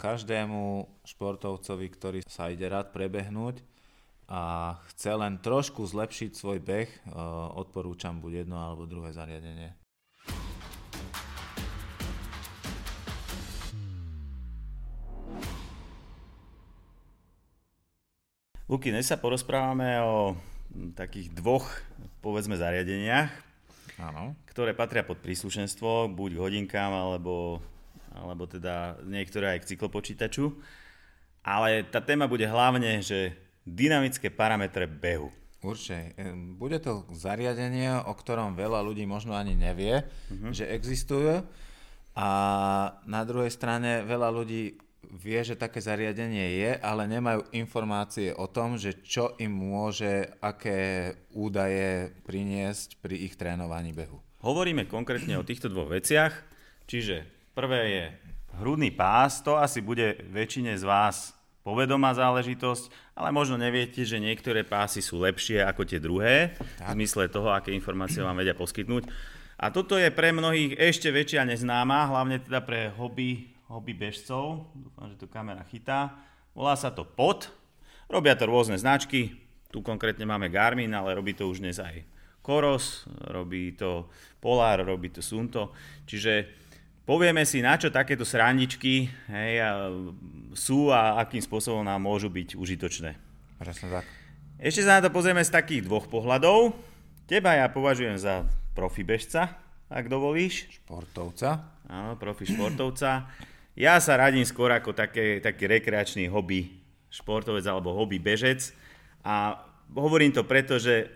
Každému športovcovi, ktorý sa ide rád prebehnúť a chce len trošku zlepšiť svoj beh, e, odporúčam buď jedno alebo druhé zariadenie. Luky, dnes sa porozprávame o takých dvoch, povedzme, zariadeniach, Áno. ktoré patria pod príslušenstvo, buď k hodinkám, alebo, alebo teda niektoré aj k cyklopočítaču. Ale tá téma bude hlavne, že dynamické parametre behu. Určite. Bude to zariadenie, o ktorom veľa ľudí možno ani nevie, uh-huh. že existuje. A na druhej strane veľa ľudí vie, že také zariadenie je, ale nemajú informácie o tom, že čo im môže, aké údaje priniesť pri ich trénovaní behu. Hovoríme konkrétne o týchto dvoch veciach, čiže prvé je hrudný pás, to asi bude väčšine z vás povedomá záležitosť, ale možno neviete, že niektoré pásy sú lepšie ako tie druhé, v zmysle toho, aké informácie vám vedia poskytnúť. A toto je pre mnohých ešte väčšia neznáma, hlavne teda pre hobby hobby bežcov, dúfam, že tu kamera chytá. Volá sa to POT, robia to rôzne značky, tu konkrétne máme Garmin, ale robí to už dnes aj Koros, robí to Polar, robí to Sunto, čiže povieme si, na čo takéto srandičky hej, a sú a akým spôsobom nám môžu byť užitočné. Presne tak. Ešte sa na to pozrieme z takých dvoch pohľadov. Teba ja považujem za profi bežca, ak dovolíš. Športovca. Áno, profi športovca. Ja sa radím skôr ako také, taký rekreačný hobby športovec alebo hobby bežec a hovorím to preto, že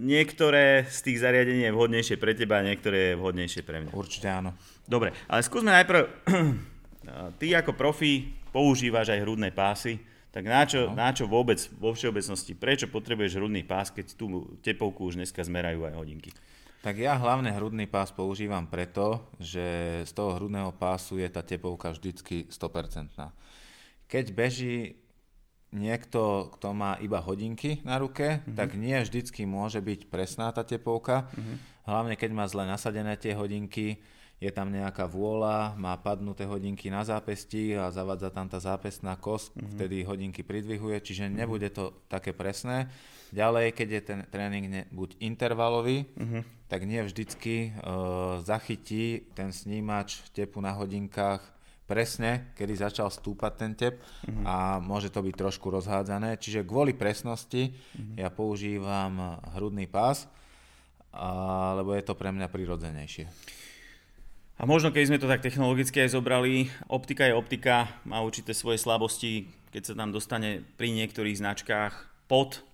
niektoré z tých zariadení je vhodnejšie pre teba a niektoré je vhodnejšie pre mňa. Určite áno. Dobre, ale skúsme najprv, ty ako profi používaš aj hrudné pásy, tak na čo, no. na čo vôbec vo všeobecnosti, prečo potrebuješ hrudný pás, keď tú tepovku už dneska zmerajú aj hodinky? Tak ja hlavne hrudný pás používam preto, že z toho hrudného pásu je tá tepovka vždycky 100%. Keď beží niekto, kto má iba hodinky na ruke, mm-hmm. tak nie vždycky môže byť presná tá tepovka. Mm-hmm. Hlavne keď má zle nasadené tie hodinky, je tam nejaká vôľa, má padnuté hodinky na zápesti a zavadza tam tá zápestná kosť, mm-hmm. vtedy hodinky pridvihuje, čiže mm-hmm. nebude to také presné. Ďalej, keď je ten tréning ne, buď intervalový, uh-huh. tak nie vždycky uh, zachytí ten snímač tepu na hodinkách presne, kedy začal stúpať ten tep uh-huh. a môže to byť trošku rozhádzané. Čiže kvôli presnosti uh-huh. ja používam hrudný pás, a, lebo je to pre mňa prirodzenejšie. A možno keď sme to tak technologicky aj zobrali, optika je optika, má určité svoje slabosti, keď sa tam dostane pri niektorých značkách pod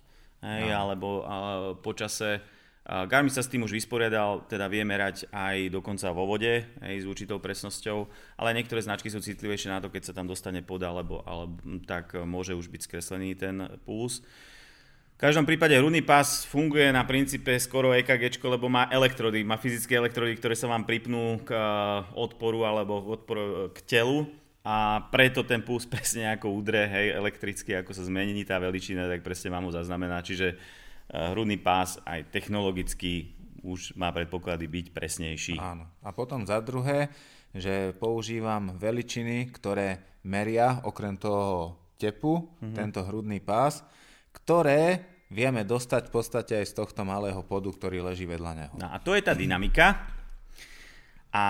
hej, no. alebo a, počase. Garmin sa s tým už vysporiadal, teda vie merať aj dokonca vo vode, hej, s určitou presnosťou, ale niektoré značky sú citlivejšie na to, keď sa tam dostane pod, alebo, alebo tak môže už byť skreslený ten puls. V každom prípade hrudný pás funguje na princípe skoro EKG, lebo má elektrody, má fyzické elektrody, ktoré sa vám pripnú k odporu alebo odporu, k telu a preto ten puls presne ako udre, hej, elektricky, ako sa zmení tá veličina, tak presne mám ho zaznamená. Čiže hrudný pás aj technologicky už má predpoklady byť presnejší. Áno. A potom za druhé, že používam veličiny, ktoré meria okrem toho tepu, mm-hmm. tento hrudný pás, ktoré vieme dostať v podstate aj z tohto malého podu, ktorý leží vedľa neho. No a to je tá dynamika. A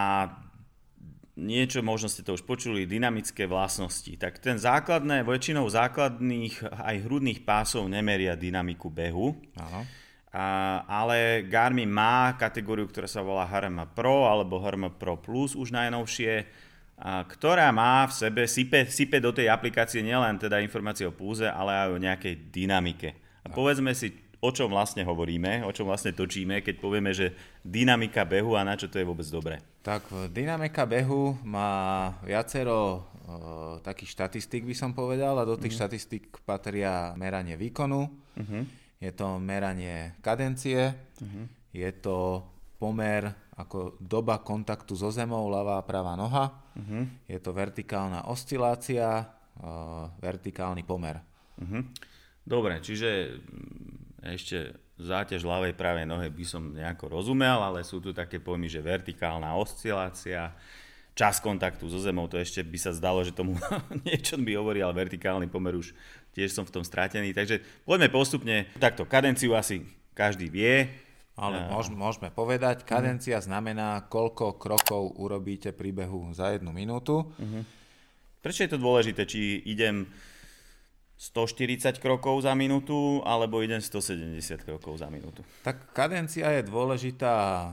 niečo, možno ste to už počuli, dynamické vlastnosti. Tak ten základné, väčšinou základných aj hrudných pásov nemeria dynamiku behu. Aha. A, ale Garmin má kategóriu, ktorá sa volá HRM Pro alebo HRM Pro Plus už najnovšie, a, ktorá má v sebe, sype, sype do tej aplikácie nielen teda informácie o púze, ale aj o nejakej dynamike. A povedzme si, o čom vlastne hovoríme, o čom vlastne točíme, keď povieme, že dynamika behu a na čo to je vôbec dobré? Tak dynamika behu má viacero uh, takých štatistík, by som povedal, a do tých mm. štatistík patria meranie výkonu, uh-huh. je to meranie kadencie, uh-huh. je to pomer ako doba kontaktu so zemou, ľavá a pravá noha, uh-huh. je to vertikálna oscilácia, uh, vertikálny pomer. Uh-huh. Dobre, čiže ešte záťaž ľavej pravej nohe by som nejako rozumel, ale sú tu také pojmy, že vertikálna oscilácia, čas kontaktu so zemou, to ešte by sa zdalo, že tomu niečo by hovorí, ale vertikálny pomer už tiež som v tom strátený. Takže poďme postupne. Takto, kadenciu asi každý vie. Ale môžeme, môžeme povedať, kadencia uh-huh. znamená, koľko krokov urobíte pri behu za jednu minútu. Uh-huh. Prečo je to dôležité, či idem 140 krokov za minútu alebo idem 170 krokov za minútu? Tak kadencia je dôležitá eh,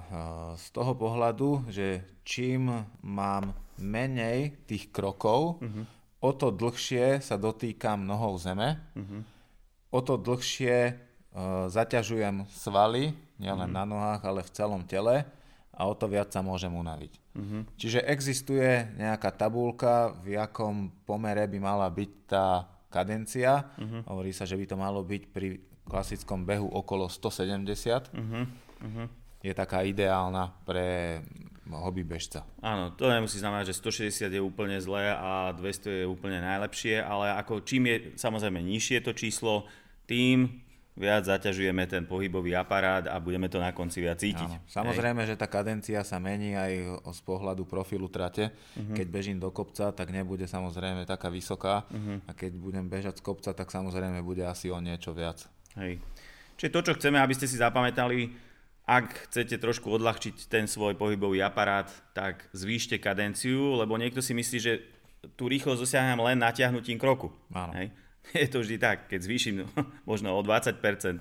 z toho pohľadu, že čím mám menej tých krokov, uh-huh. o to dlhšie sa dotýkam nohou zeme, uh-huh. o to dlhšie uh, zaťažujem svaly, nielen mm-hmm. na nohách, ale v celom tele a o to viac sa môžem unaviť. Mm-hmm. Čiže existuje nejaká tabulka, v jakom pomere by mala byť tá kadencia. Mm-hmm. Hovorí sa, že by to malo byť pri klasickom behu okolo 170. Mm-hmm. Je taká ideálna pre hobby bežca. Áno, to nemusí znamenať, že 160 je úplne zlé a 200 je úplne najlepšie, ale ako čím je samozrejme nižšie to číslo, tým viac zaťažujeme ten pohybový aparát a budeme to na konci viac cítiť. Áno. Samozrejme, Hej. že tá kadencia sa mení aj z pohľadu profilu trate. Uh-huh. Keď bežím do kopca, tak nebude samozrejme taká vysoká uh-huh. a keď budem bežať z kopca, tak samozrejme bude asi o niečo viac. Hej. Čiže to, čo chceme, aby ste si zapamätali, ak chcete trošku odľahčiť ten svoj pohybový aparát, tak zvýšte kadenciu, lebo niekto si myslí, že tú rýchlosť dosiahnem len natiahnutím kroku. Áno. Hej? je to vždy tak, keď zvýšim možno o 20%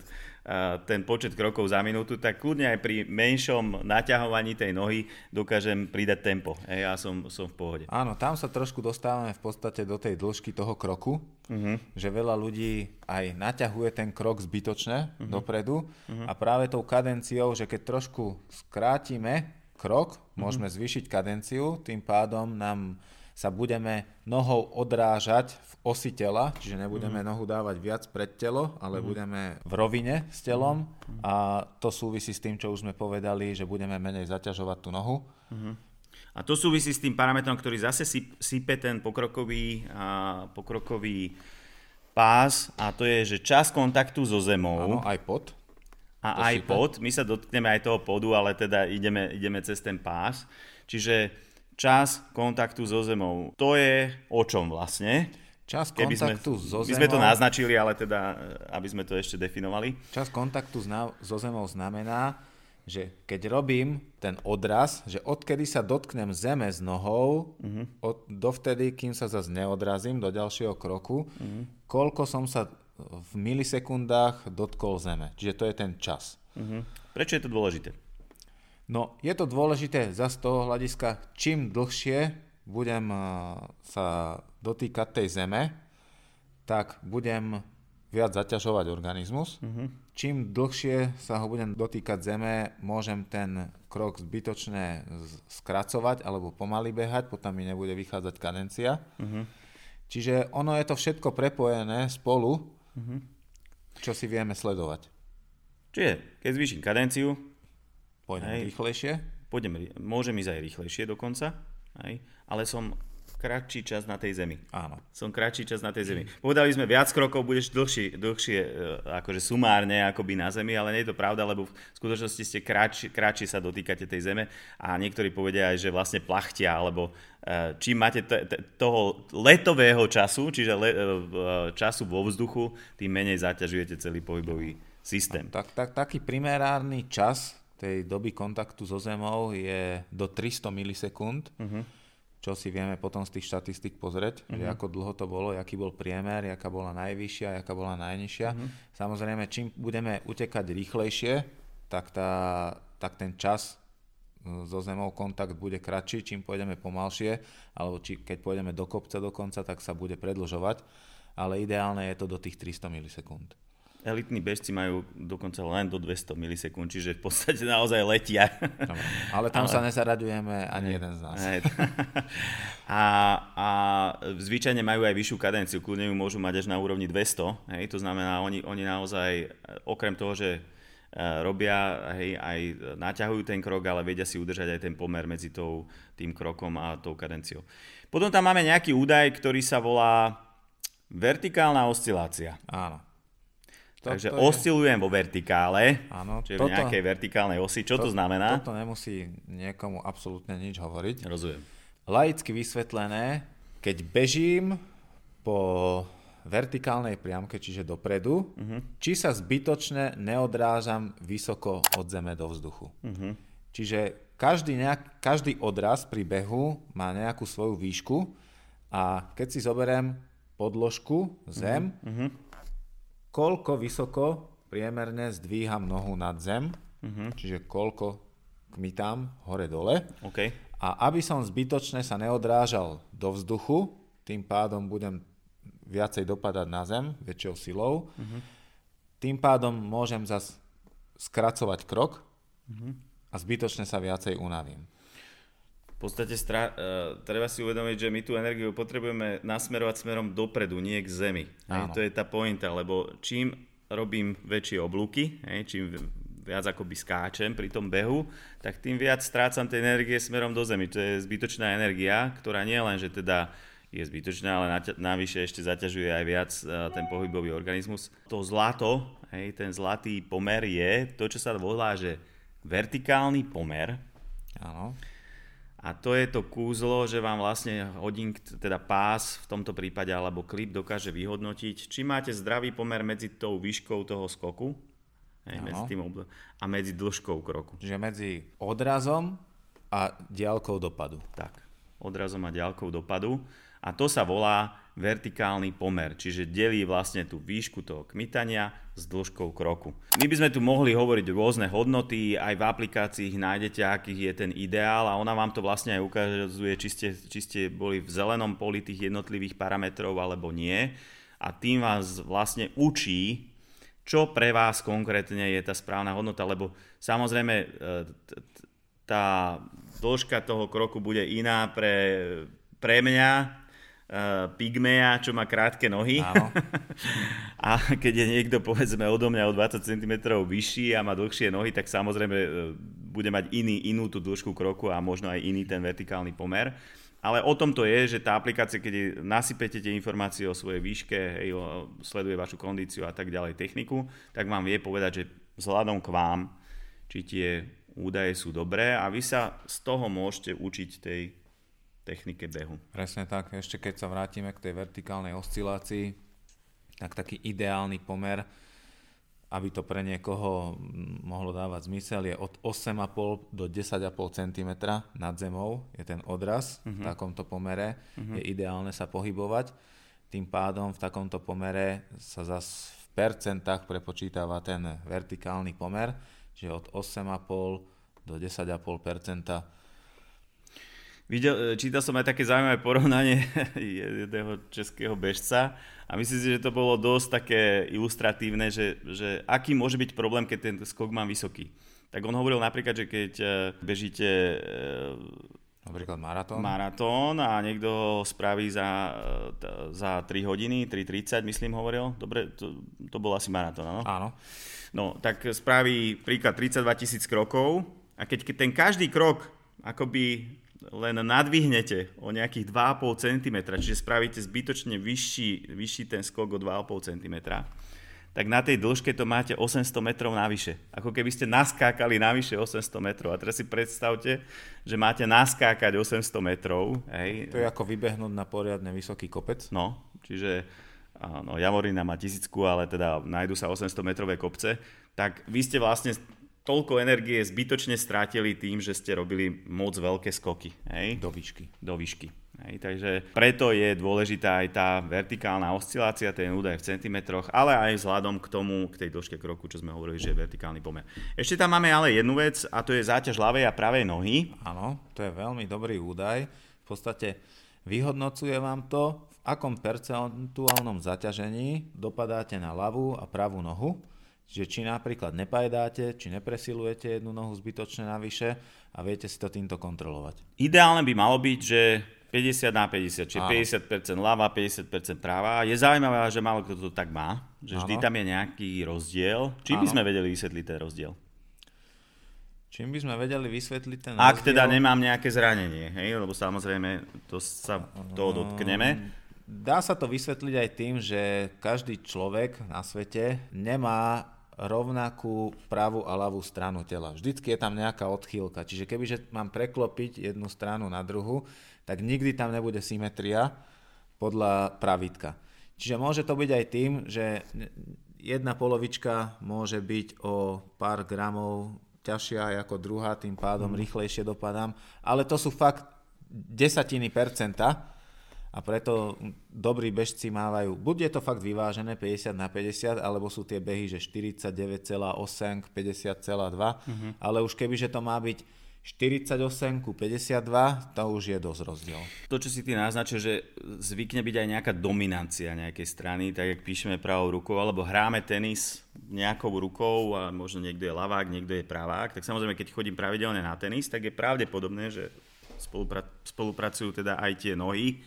ten počet krokov za minútu, tak kľudne aj pri menšom naťahovaní tej nohy dokážem pridať tempo. Ja som, som v pohode. Áno, tam sa trošku dostávame v podstate do tej dĺžky toho kroku, uh-huh. že veľa ľudí aj naťahuje ten krok zbytočne uh-huh. dopredu uh-huh. a práve tou kadenciou, že keď trošku skrátime krok, môžeme uh-huh. zvýšiť kadenciu, tým pádom nám sa budeme nohou odrážať v osi tela, čiže nebudeme mm-hmm. nohu dávať viac pred telo, ale mm-hmm. budeme v rovine s telom mm-hmm. a to súvisí s tým, čo už sme povedali, že budeme menej zaťažovať tú nohu. Mm-hmm. A to súvisí s tým parametrom, ktorý zase sype ten pokrokový, a, pokrokový pás a to je, že čas kontaktu so zemou. Áno, aj pod. A to aj pod. My sa dotkneme aj toho podu, ale teda ideme, ideme cez ten pás. Čiže čas kontaktu so zemou. To je o čom vlastne? Čas kontaktu sme, so zemou... My sme to naznačili, ale teda, eh, aby sme to ešte definovali. Čas kontaktu so zemou znamená, že keď robím ten odraz, že odkedy sa dotknem zeme s nohou, uh-huh. od, dovtedy, kým sa zase neodrazím do ďalšieho kroku, uh-huh. koľko som sa v milisekundách dotkol zeme. Čiže to je ten čas. Uh-huh. Prečo je to dôležité? No, je to dôležité za z toho hľadiska, čím dlhšie budem eh, sa dotýkať tej zeme, tak budem viac zaťažovať organizmus. Mm-hmm. Čím dlhšie sa ho budem dotýkať zeme, môžem ten krok zbytočne skracovať alebo pomaly behať, potom mi nebude vychádzať kadencia. Mm-hmm. Čiže ono je to všetko prepojené spolu, mm-hmm. čo si vieme sledovať. Čiže keď zvýšim kadenciu, Pôjdem hej, rýchlejšie? Pôjdem, môžem ísť aj rýchlejšie dokonca, hej, ale som kratší čas na tej zemi. Áno. Som kratší čas na tej zemi. Povedali sme, viac krokov budeš dlhšie, dlhšie akože sumárne akoby na zemi, ale nie je to pravda, lebo v skutočnosti ste kratší, kratšie sa dotýkate tej zeme a niektorí povedia aj, že vlastne plachtia, alebo e, čím máte t- t- toho letového času, čiže le- e, času vo vzduchu, tým menej zaťažujete celý pohybový systém. Tak, tak, taký primerárny čas tej doby kontaktu so Zemou je do 300 milisekúnd, uh-huh. čo si vieme potom z tých štatistik pozrieť, uh-huh. že mhm. ako dlho to bolo, aký bol priemer, aká bola najvyššia, aká bola najnižšia. Uh-huh. Samozrejme, čím budeme utekať rýchlejšie, tak, tá, tak ten čas e, so zemou kontakt bude kratší, čím pôjdeme pomalšie, alebo či keď pôjdeme do kopca dokonca, tak sa bude predlžovať, ale ideálne je to do tých 300 milisekúnd elitní bežci majú dokonca len do 200 milisekúnd, čiže v podstate naozaj letia. ale tam ale... sa nezaraďujeme ani jeden z nás. a, a zvyčajne majú aj vyššiu kadenciu, kľudne ju môžu mať až na úrovni 200, hej, to znamená, oni, oni naozaj, okrem toho, že e, robia, hej, aj naťahujú ten krok, ale vedia si udržať aj ten pomer medzi tou, tým krokom a tou kadenciou. Potom tam máme nejaký údaj, ktorý sa volá vertikálna oscilácia. Áno. To, Takže to oscilujem je... vo vertikále, Áno, čiže toto, v nejakej vertikálnej osi. Čo to, to znamená? Toto nemusí niekomu absolútne nič hovoriť. Rozumiem. laicky vysvetlené, keď bežím po vertikálnej priamke, čiže dopredu, uh-huh. či sa zbytočne neodrážam vysoko od zeme do vzduchu. Uh-huh. Čiže každý, nejak, každý odraz pri behu má nejakú svoju výšku a keď si zoberiem podložku, zem, uh-huh. Koľko vysoko priemerne zdvíham nohu nad zem, uh-huh. čiže koľko kmitám hore-dole. Okay. A aby som zbytočne sa neodrážal do vzduchu, tým pádom budem viacej dopadať na zem, väčšou silou. Uh-huh. Tým pádom môžem zase skracovať krok uh-huh. a zbytočne sa viacej unavím. V podstate stra- uh, treba si uvedomiť, že my tú energiu potrebujeme nasmerovať smerom dopredu, nie k zemi. Hej, to je tá pointa, lebo čím robím väčšie oblúky, hej, čím viac akoby skáčem pri tom behu, tak tým viac strácam tej energie smerom do zemi. To je zbytočná energia, ktorá nie len, že teda je zbytočná, ale navyše ešte zaťažuje aj viac e, ten pohybový organizmus. To zlato, hej, ten zlatý pomer je to, čo sa volá, že vertikálny pomer. Áno. A to je to kúzlo, že vám vlastne hodink, teda pás v tomto prípade alebo klip dokáže vyhodnotiť, či máte zdravý pomer medzi tou výškou toho skoku hej, medzi tým obl- a medzi dĺžkou kroku. Čiže medzi odrazom a diálkou dopadu. Tak, odrazom a diálkou dopadu a to sa volá vertikálny pomer, čiže delí vlastne tú výšku toho kmitania s dĺžkou kroku. My by sme tu mohli hovoriť rôzne hodnoty, aj v aplikácii ich nájdete, aký je ten ideál a ona vám to vlastne aj ukazuje, či ste, či ste boli v zelenom poli tých jednotlivých parametrov alebo nie. A tým vás vlastne učí, čo pre vás konkrétne je tá správna hodnota, lebo samozrejme e, tá dĺžka toho kroku bude iná pre, pre mňa, uh, pygmeja, čo má krátke nohy. Áno. a keď je niekto povedzme odo mňa o 20 cm vyšší a má dlhšie nohy, tak samozrejme uh, bude mať iný, inú tú dĺžku kroku a možno aj iný ten vertikálny pomer. Ale o tom to je, že tá aplikácia, keď nasypete tie informácie o svojej výške, hej, o, sleduje vašu kondíciu a tak ďalej, techniku, tak vám vie povedať, že vzhľadom k vám, či tie údaje sú dobré a vy sa z toho môžete učiť tej technike behu. Presne tak. Ešte keď sa vrátime k tej vertikálnej oscilácii, tak taký ideálny pomer, aby to pre niekoho mohlo dávať zmysel, je od 8,5 do 10,5 cm nad zemou je ten odraz uh-huh. v mhm. takomto pomere. Uh-huh. Je ideálne sa pohybovať. Tým pádom v takomto pomere sa zase v percentách prepočítava ten vertikálny pomer, že od 8,5 do 10,5 Videl, e, čítal som aj také zaujímavé porovnanie jedného českého bežca a myslím si, že to bolo dosť také ilustratívne, že, že aký môže byť problém, keď ten skok má vysoký. Tak on hovoril napríklad, že keď e, bežíte e, Napríklad maratón. Maratón a niekto ho spraví za, za 3 hodiny, 3.30 myslím hovoril. Dobre, to, to bol asi maratón, áno? Áno. No, tak spraví príklad 32 tisíc krokov a keď ten každý krok akoby len nadvihnete o nejakých 2,5 cm, čiže spravíte zbytočne vyšší, vyšší ten skok o 2,5 cm, tak na tej dĺžke to máte 800 metrov navyše. Ako keby ste naskákali navyše 800 metrov. A teraz si predstavte, že máte naskákať 800 metrov. Hej. To je ako vybehnúť na poriadne vysoký kopec. No, čiže no, Javorina má tisícku, ale teda nájdu sa 800 metrové kopce. Tak vy ste vlastne toľko energie zbytočne strátili tým, že ste robili moc veľké skoky. Hej? Do výšky. Do výšky. Hej, takže preto je dôležitá aj tá vertikálna oscilácia, ten údaj v centimetroch, ale aj vzhľadom k tomu, k tej dĺžke kroku, čo sme hovorili, že je vertikálny pomer. Ešte tam máme ale jednu vec a to je záťaž ľavej a pravej nohy. Áno, to je veľmi dobrý údaj. V podstate vyhodnocuje vám to, v akom percentuálnom zaťažení dopadáte na ľavú a pravú nohu Čiže či napríklad nepajdáte, či nepresilujete jednu nohu zbytočne navyše a viete si to týmto kontrolovať. Ideálne by malo byť, že 50 na 50, čiže Áno. 50% ľava, 50% práva. Je zaujímavé, že málo kto to tak má, že vždy Áno. tam je nejaký rozdiel. Čím Áno. by sme vedeli vysvetliť ten rozdiel? Čím by sme vedeli vysvetliť ten Ak rozdiel? teda nemám nejaké zranenie, hej? lebo samozrejme to sa to dotkneme. Dá sa to vysvetliť aj tým, že každý človek na svete nemá rovnakú pravú a ľavú stranu tela. Vždycky je tam nejaká odchýlka. Čiže kebyže mám preklopiť jednu stranu na druhu, tak nikdy tam nebude symetria podľa pravidka. Čiže môže to byť aj tým, že jedna polovička môže byť o pár gramov ťažšia ako druhá, tým pádom mm. rýchlejšie dopadám, ale to sú fakt desatiny percenta a preto dobrí bežci mávajú, buď je to fakt vyvážené 50 na 50, alebo sú tie behy, že 49,8 50,2, mm-hmm. ale už keby, že to má byť 48 ku 52, to už je dosť rozdiel. To, čo si ty naznačil, že zvykne byť aj nejaká dominancia nejakej strany, tak jak píšeme pravou rukou, alebo hráme tenis nejakou rukou a možno niekto je lavák, niekto je pravák, tak samozrejme, keď chodím pravidelne na tenis, tak je pravdepodobné, že spolupra- spolupracujú teda aj tie nohy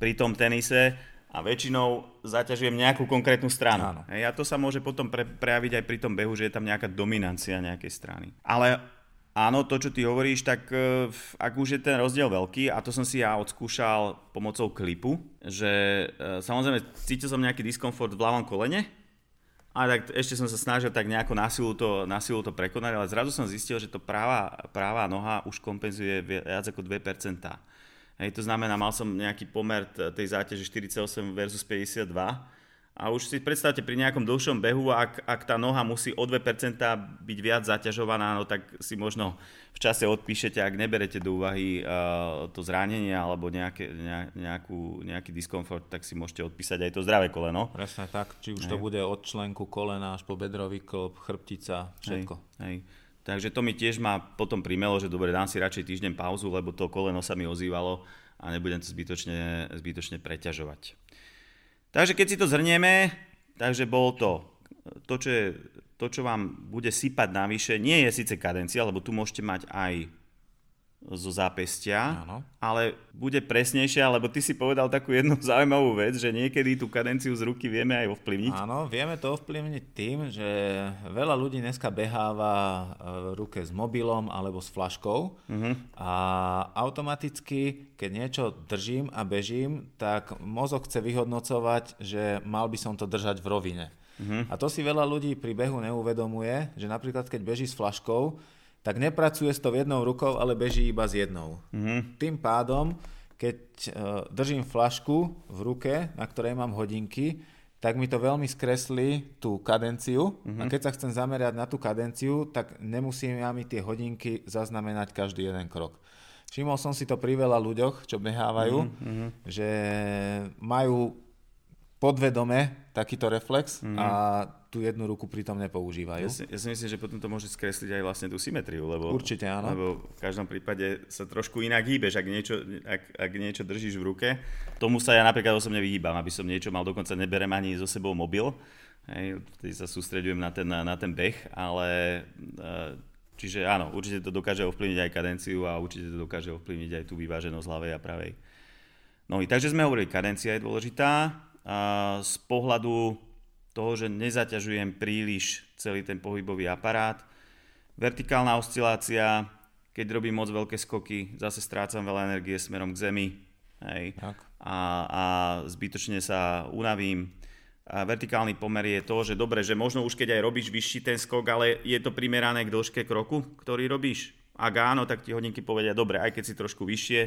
pri tom tenise a väčšinou zaťažujem nejakú konkrétnu stranu. Áno. A to sa môže potom pre, prejaviť aj pri tom behu, že je tam nejaká dominancia nejakej strany. Ale áno, to, čo ty hovoríš, tak uh, ak už je ten rozdiel veľký, a to som si ja odskúšal pomocou klipu, že uh, samozrejme cítil som nejaký diskomfort v ľavom kolene, a tak ešte som sa snažil tak nejako na silu to, na silu to prekonať, ale zrazu som zistil, že to práva, práva noha už kompenzuje viac ako 2%. Hej, to znamená, mal som nejaký pomer tej záťaže 48 versus 52 a už si predstavte pri nejakom dlhšom behu, ak, ak tá noha musí o 2% byť viac zaťažovaná, no tak si možno v čase odpíšete, ak neberete do úvahy uh, to zranenie alebo nejaké, ne, nejakú, nejaký diskomfort, tak si môžete odpísať aj to zdravé koleno. Presne tak, či už hej. to bude od členku kolena až po bedrový klop, chrbtica, všetko. Hej, hej. Takže to mi tiež ma potom primelo, že dobre, dám si radšej týždeň pauzu, lebo to koleno sa mi ozývalo a nebudem to zbytočne, zbytočne preťažovať. Takže keď si to zhrnieme, takže bolo to, to čo, je, to, čo vám bude sypať navyše, nie je síce kadencia, lebo tu môžete mať aj zo zápestia, Áno. ale bude presnejšia, lebo ty si povedal takú jednu zaujímavú vec, že niekedy tú kadenciu z ruky vieme aj ovplyvniť. Áno, vieme to ovplyvniť tým, že veľa ľudí dneska beháva v ruke s mobilom alebo s flaškou uh-huh. a automaticky, keď niečo držím a bežím, tak mozog chce vyhodnocovať, že mal by som to držať v rovine. Uh-huh. A to si veľa ľudí pri behu neuvedomuje, že napríklad keď beží s flaškou, tak nepracuje s tou jednou rukou, ale beží iba s jednou. Mm-hmm. Tým pádom, keď uh, držím flašku v ruke, na ktorej mám hodinky, tak mi to veľmi skreslí tú kadenciu mm-hmm. a keď sa chcem zamerať na tú kadenciu, tak nemusím ja mi tie hodinky zaznamenať každý jeden krok. Všimol som si to pri veľa ľuďoch, čo behávajú, mm-hmm. že majú podvedome takýto reflex mm-hmm. a tú jednu ruku pritom nepoužívajú. Ja si, ja si myslím, že potom to môže skresliť aj vlastne tú symetriu, lebo, Určite áno. lebo v každom prípade sa trošku inak hýbeš, ak niečo, ak, ak niečo držíš v ruke. Tomu sa ja napríklad osobne vyhýbam, aby som niečo mal, dokonca neberem ani so sebou mobil, hej, vtedy sa sústredujem na ten, na, ten beh, ale e, čiže áno, určite to dokáže ovplyvniť aj kadenciu a určite to dokáže ovplyvniť aj tú vyváženosť ľavej a pravej nohy. Takže sme hovorili, kadencia je dôležitá. Z pohľadu toho, že nezaťažujem príliš celý ten pohybový aparát. Vertikálna oscilácia, keď robím moc veľké skoky, zase strácam veľa energie smerom k zemi hej, a, a zbytočne sa unavím. A vertikálny pomer je to, že dobre, že možno už keď aj robíš vyšší ten skok, ale je to primerané k dĺžke kroku, ktorý robíš. Ak áno, tak ti hodinky povedia, dobre, aj keď si trošku vyššie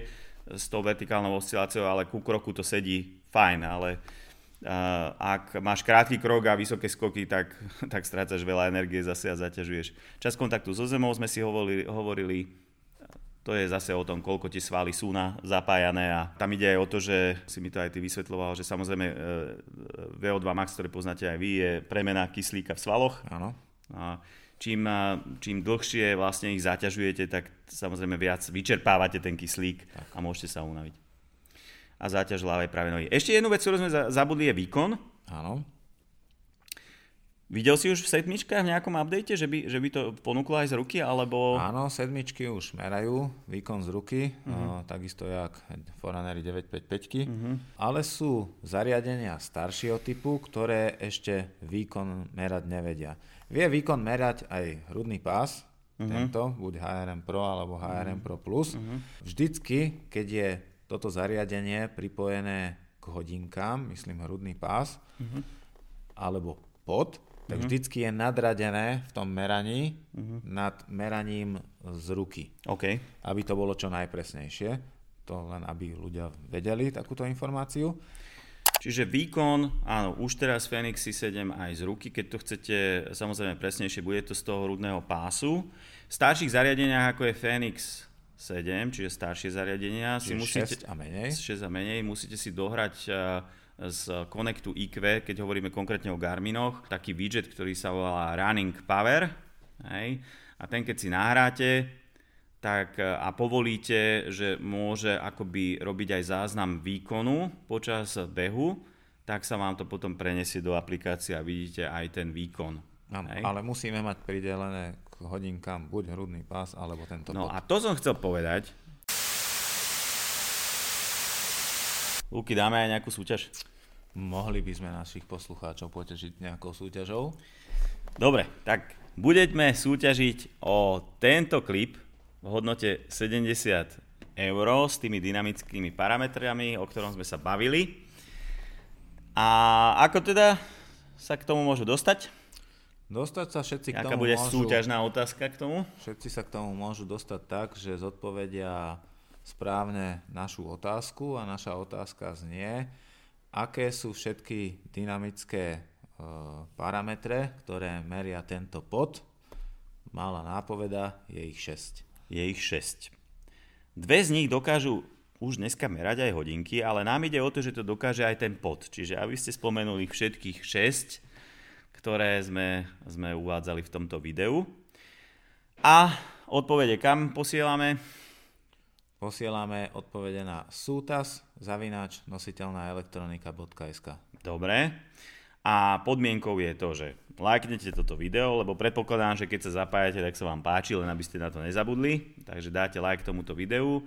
s tou vertikálnou osciláciou, ale ku kroku to sedí fajn, ale ak máš krátky krok a vysoké skoky, tak, tak strácaš veľa energie zase a zaťažuješ. Čas kontaktu so zemou sme si hovorili, hovorili to je zase o tom, koľko tie svaly sú na zapájané a tam ide aj o to, že si mi to aj ty vysvetloval, že samozrejme e, VO2 max, ktoré poznáte aj vy, je premena kyslíka v svaloch. Áno. A čím, čím dlhšie vlastne ich zaťažujete, tak samozrejme viac vyčerpávate ten kyslík tak. a môžete sa unaviť a záťaž ľavej pravej nohy. Ešte jednu vec, ktorú sme zabudli, je výkon. Áno. Videl si už v sedmičkách v nejakom update, že by, že by to ponúklo aj z ruky, alebo... Áno, sedmičky už merajú výkon z ruky, uh-huh. o, takisto jak Forerunner 955, uh-huh. ale sú zariadenia staršieho typu, ktoré ešte výkon merať nevedia. Vie výkon merať aj hrudný pás, uh-huh. tento, buď HRM Pro alebo HRM uh-huh. Pro Plus. Uh-huh. Vždycky, keď je toto zariadenie pripojené k hodinkám, myslím hrudný pás, uh-huh. alebo pod, tak uh-huh. vždycky je nadradené v tom meraní uh-huh. nad meraním z ruky. Okay. Aby to bolo čo najpresnejšie. to len aby ľudia vedeli takúto informáciu. Čiže výkon, áno, už teraz Fenix 7 aj z ruky, keď to chcete samozrejme presnejšie, bude to z toho hrudného pásu. V starších zariadeniach ako je Fenix 7, čiže staršie zariadenia, čiže si musíte, 6 a menej. 6 a menej, musíte si dohrať z Connectu IQ, keď hovoríme konkrétne o Garminoch, taký widget, ktorý sa volá Running Power. Hej. A ten, keď si nahráte, tak e, a povolíte, že môže akoby robiť aj záznam výkonu počas behu, tak sa vám to potom prenesie do aplikácie a vidíte aj ten výkon. Áno, ale musíme mať pridelené k hodinkám buď hrudný pás, alebo tento No pod. a to som chcel povedať. Luky, dáme aj nejakú súťaž? Mohli by sme našich poslucháčov potešiť nejakou súťažou. Dobre, tak budeme súťažiť o tento klip, v hodnote 70 eur s tými dynamickými parametrami, o ktorom sme sa bavili. A ako teda sa k tomu môžu dostať? Dostať sa všetci Aká k tomu bude môžu, súťažná otázka k tomu? Všetci sa k tomu môžu dostať tak, že zodpovedia správne našu otázku a naša otázka znie, aké sú všetky dynamické e, parametre, ktoré meria tento pod. Malá nápoveda je ich 6 je ich 6. Dve z nich dokážu už dneska merať aj hodinky, ale nám ide o to, že to dokáže aj ten pod. Čiže aby ste spomenuli všetkých 6, ktoré sme, sme uvádzali v tomto videu. A odpovede kam posielame? Posielame odpovede na sútas zavináč nositeľná elektronika.sk Dobre. A podmienkou je to, že lajknete toto video, lebo predpokladám, že keď sa zapájate, tak sa vám páči, len aby ste na to nezabudli. Takže dáte like tomuto videu.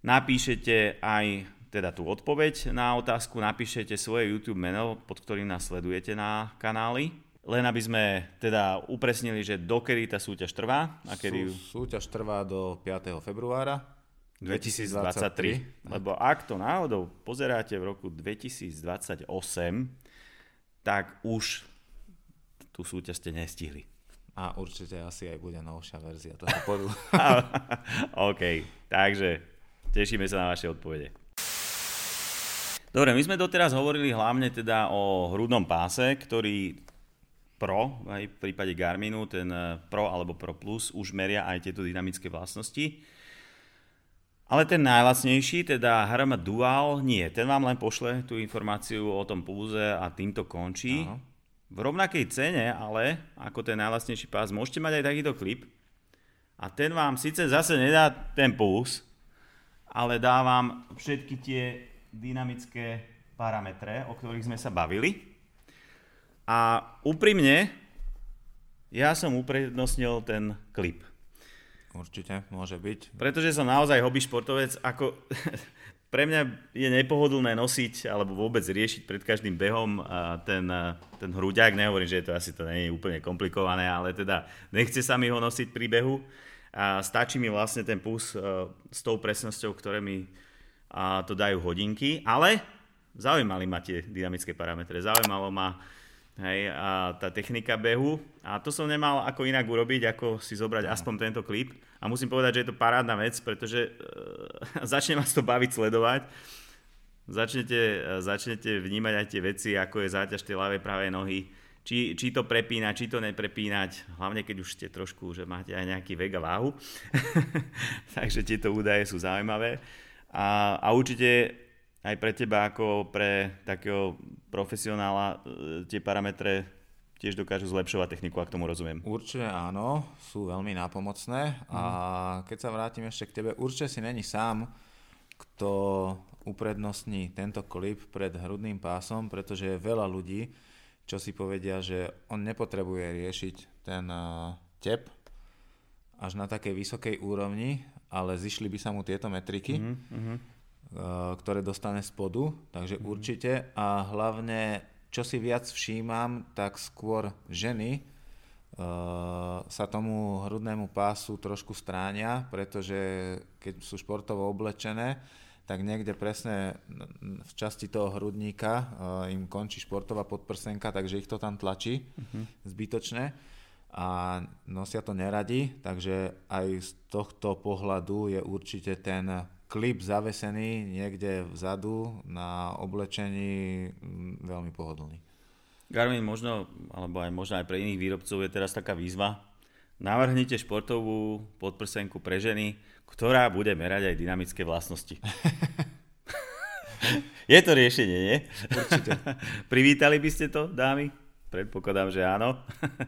Napíšete aj teda tú odpoveď na otázku, napíšete svoje YouTube meno, pod ktorým nás sledujete na kanáli. Len aby sme teda upresnili, že dokedy tá súťaž trvá. A kedy... Sú, súťaž trvá do 5. februára 2023. 2023. Lebo ak to náhodou pozeráte v roku 2028, tak už tú súťaž ste nestihli. A určite asi aj bude novšia verzia toho podu. OK, takže tešíme sa na vaše odpovede. Dobre, my sme doteraz hovorili hlavne teda o hrudnom páse, ktorý Pro, aj v prípade Garminu, ten eh, Pro alebo Pro Plus už meria aj tieto dynamické vlastnosti. Ale ten najlacnejší, teda Harama Dual, nie. Ten vám len pošle tú informáciu o tom púze a týmto končí. Aha. V rovnakej cene, ale ako ten najlacnejší pás, môžete mať aj takýto klip. A ten vám síce zase nedá ten puls, ale dá vám všetky tie dynamické parametre, o ktorých sme sa bavili. A úprimne, ja som uprednostnil ten klip. Určite, môže byť. Pretože som naozaj hobby športovec, ako pre mňa je nepohodlné nosiť alebo vôbec riešiť pred každým behom ten, ten hruďák. Nehovorím, že to asi to nie je úplne komplikované, ale teda nechce sa mi ho nosiť pri behu. A stačí mi vlastne ten pus s tou presnosťou, ktoré mi to dajú hodinky, ale zaujímali ma tie dynamické parametre, zaujímalo ma hej, a tá technika behu a to som nemal ako inak urobiť, ako si zobrať aspoň tento klip a musím povedať, že je to parádna vec, pretože uh, začne vás to baviť sledovať. Začnete, uh, začnete vnímať aj tie veci, ako je záťaž tej ľavej pravej nohy, či, či to prepínať, či to neprepínať, hlavne keď už ste trošku, že máte aj nejaký vek a váhu. Takže tieto údaje sú zaujímavé. A, a určite aj pre teba ako pre takého profesionála e, tie parametre tiež dokážu zlepšovať techniku, ak tomu rozumiem. Určite áno, sú veľmi nápomocné a mhm. keď sa vrátim ešte k tebe, určite si není sám, kto uprednostní tento klip pred hrudným pásom, pretože je veľa ľudí, čo si povedia, že on nepotrebuje riešiť ten uh, tep až na takej vysokej úrovni, ale zišli by sa mu tieto metriky, mm-hmm. ktoré dostane spodu, takže mm-hmm. určite a hlavne čo si viac všímam, tak skôr ženy uh, sa tomu hrudnému pásu trošku stránia, pretože keď sú športovo oblečené, tak niekde presne v časti toho hrudníka uh, im končí športová podprsenka, takže ich to tam tlačí uh-huh. zbytočne a nosia to neradi, takže aj z tohto pohľadu je určite ten klip zavesený niekde vzadu na oblečení mm, veľmi pohodlný. Garmin možno, alebo aj možno aj pre iných výrobcov je teraz taká výzva. Navrhnite športovú podprsenku pre ženy, ktorá bude merať aj dynamické vlastnosti. je to riešenie, nie? Určite. Privítali by ste to, dámy? Predpokladám, že áno.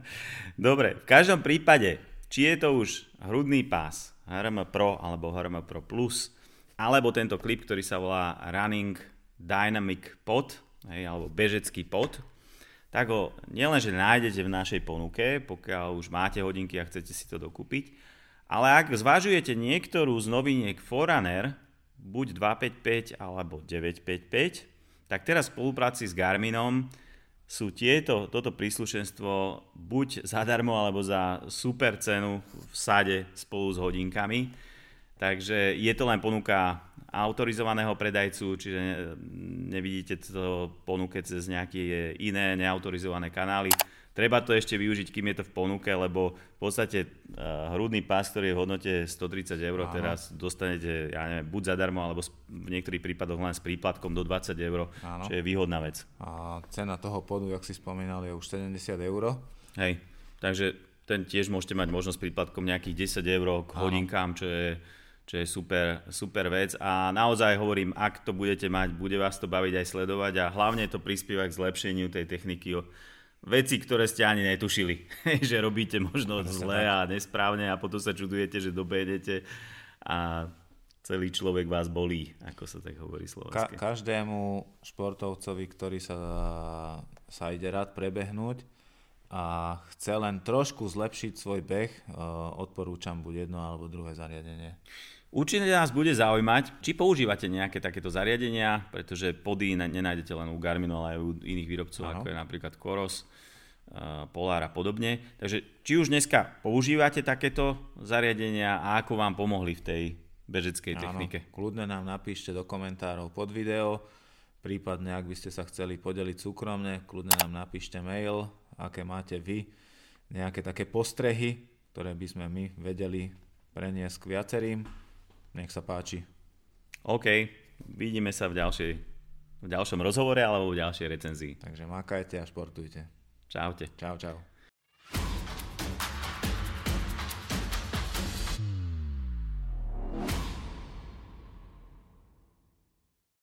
Dobre, v každom prípade, či je to už hrudný pás, HRM Pro alebo HRM Pro Plus, alebo tento klip, ktorý sa volá Running Dynamic Pod, hej, alebo bežecký pod, tak ho nielenže nájdete v našej ponuke, pokiaľ už máte hodinky a chcete si to dokúpiť, ale ak zvažujete niektorú z noviniek Forerunner, buď 255 alebo 955, tak teraz v spolupráci s Garminom sú tieto, toto príslušenstvo buď zadarmo alebo za super cenu v sade spolu s hodinkami. Takže je to len ponuka autorizovaného predajcu, čiže nevidíte to ponuke cez nejaké iné neautorizované kanály. Treba to ešte využiť, kým je to v ponuke, lebo v podstate uh, hrudný pás, ktorý je v hodnote 130 eur, Áno. teraz dostanete, ja neviem, buď zadarmo, alebo v niektorých prípadoch len s príplatkom do 20 eur, Áno. čo je výhodná vec. A cena toho podu, jak si spomínal, je už 70 eur. Hej, takže ten tiež môžete mať možnosť príplatkom nejakých 10 eur k hodinkám, čo je čo je super, super vec a naozaj hovorím, ak to budete mať, bude vás to baviť aj sledovať a hlavne to prispieva k zlepšeniu tej techniky o veci, ktoré ste ani netušili, že robíte možno zle a nesprávne a potom sa čudujete, že dobejdete a celý človek vás bolí, ako sa tak hovorí slovensky. Ka- každému športovcovi, ktorý sa, sa ide rád prebehnúť, a chce len trošku zlepšiť svoj beh, odporúčam buď jedno alebo druhé zariadenie. Určite nás bude zaujímať, či používate nejaké takéto zariadenia, pretože pody nenájdete len u Garminu, ale aj u iných výrobcov, ano. ako je napríklad Koros, eh, Polar a podobne. Takže či už dneska používate takéto zariadenia a ako vám pomohli v tej bežeckej technike? Áno, kľudne nám napíšte do komentárov pod video, prípadne ak by ste sa chceli podeliť súkromne, kľudne nám napíšte mail, aké máte vy, nejaké také postrehy, ktoré by sme my vedeli preniesť k viacerým nech sa páči. OK, vidíme sa v, ďalšej, v ďalšom rozhovore alebo v ďalšej recenzii. Takže makajte a športujte. Čaute. Čau, čau.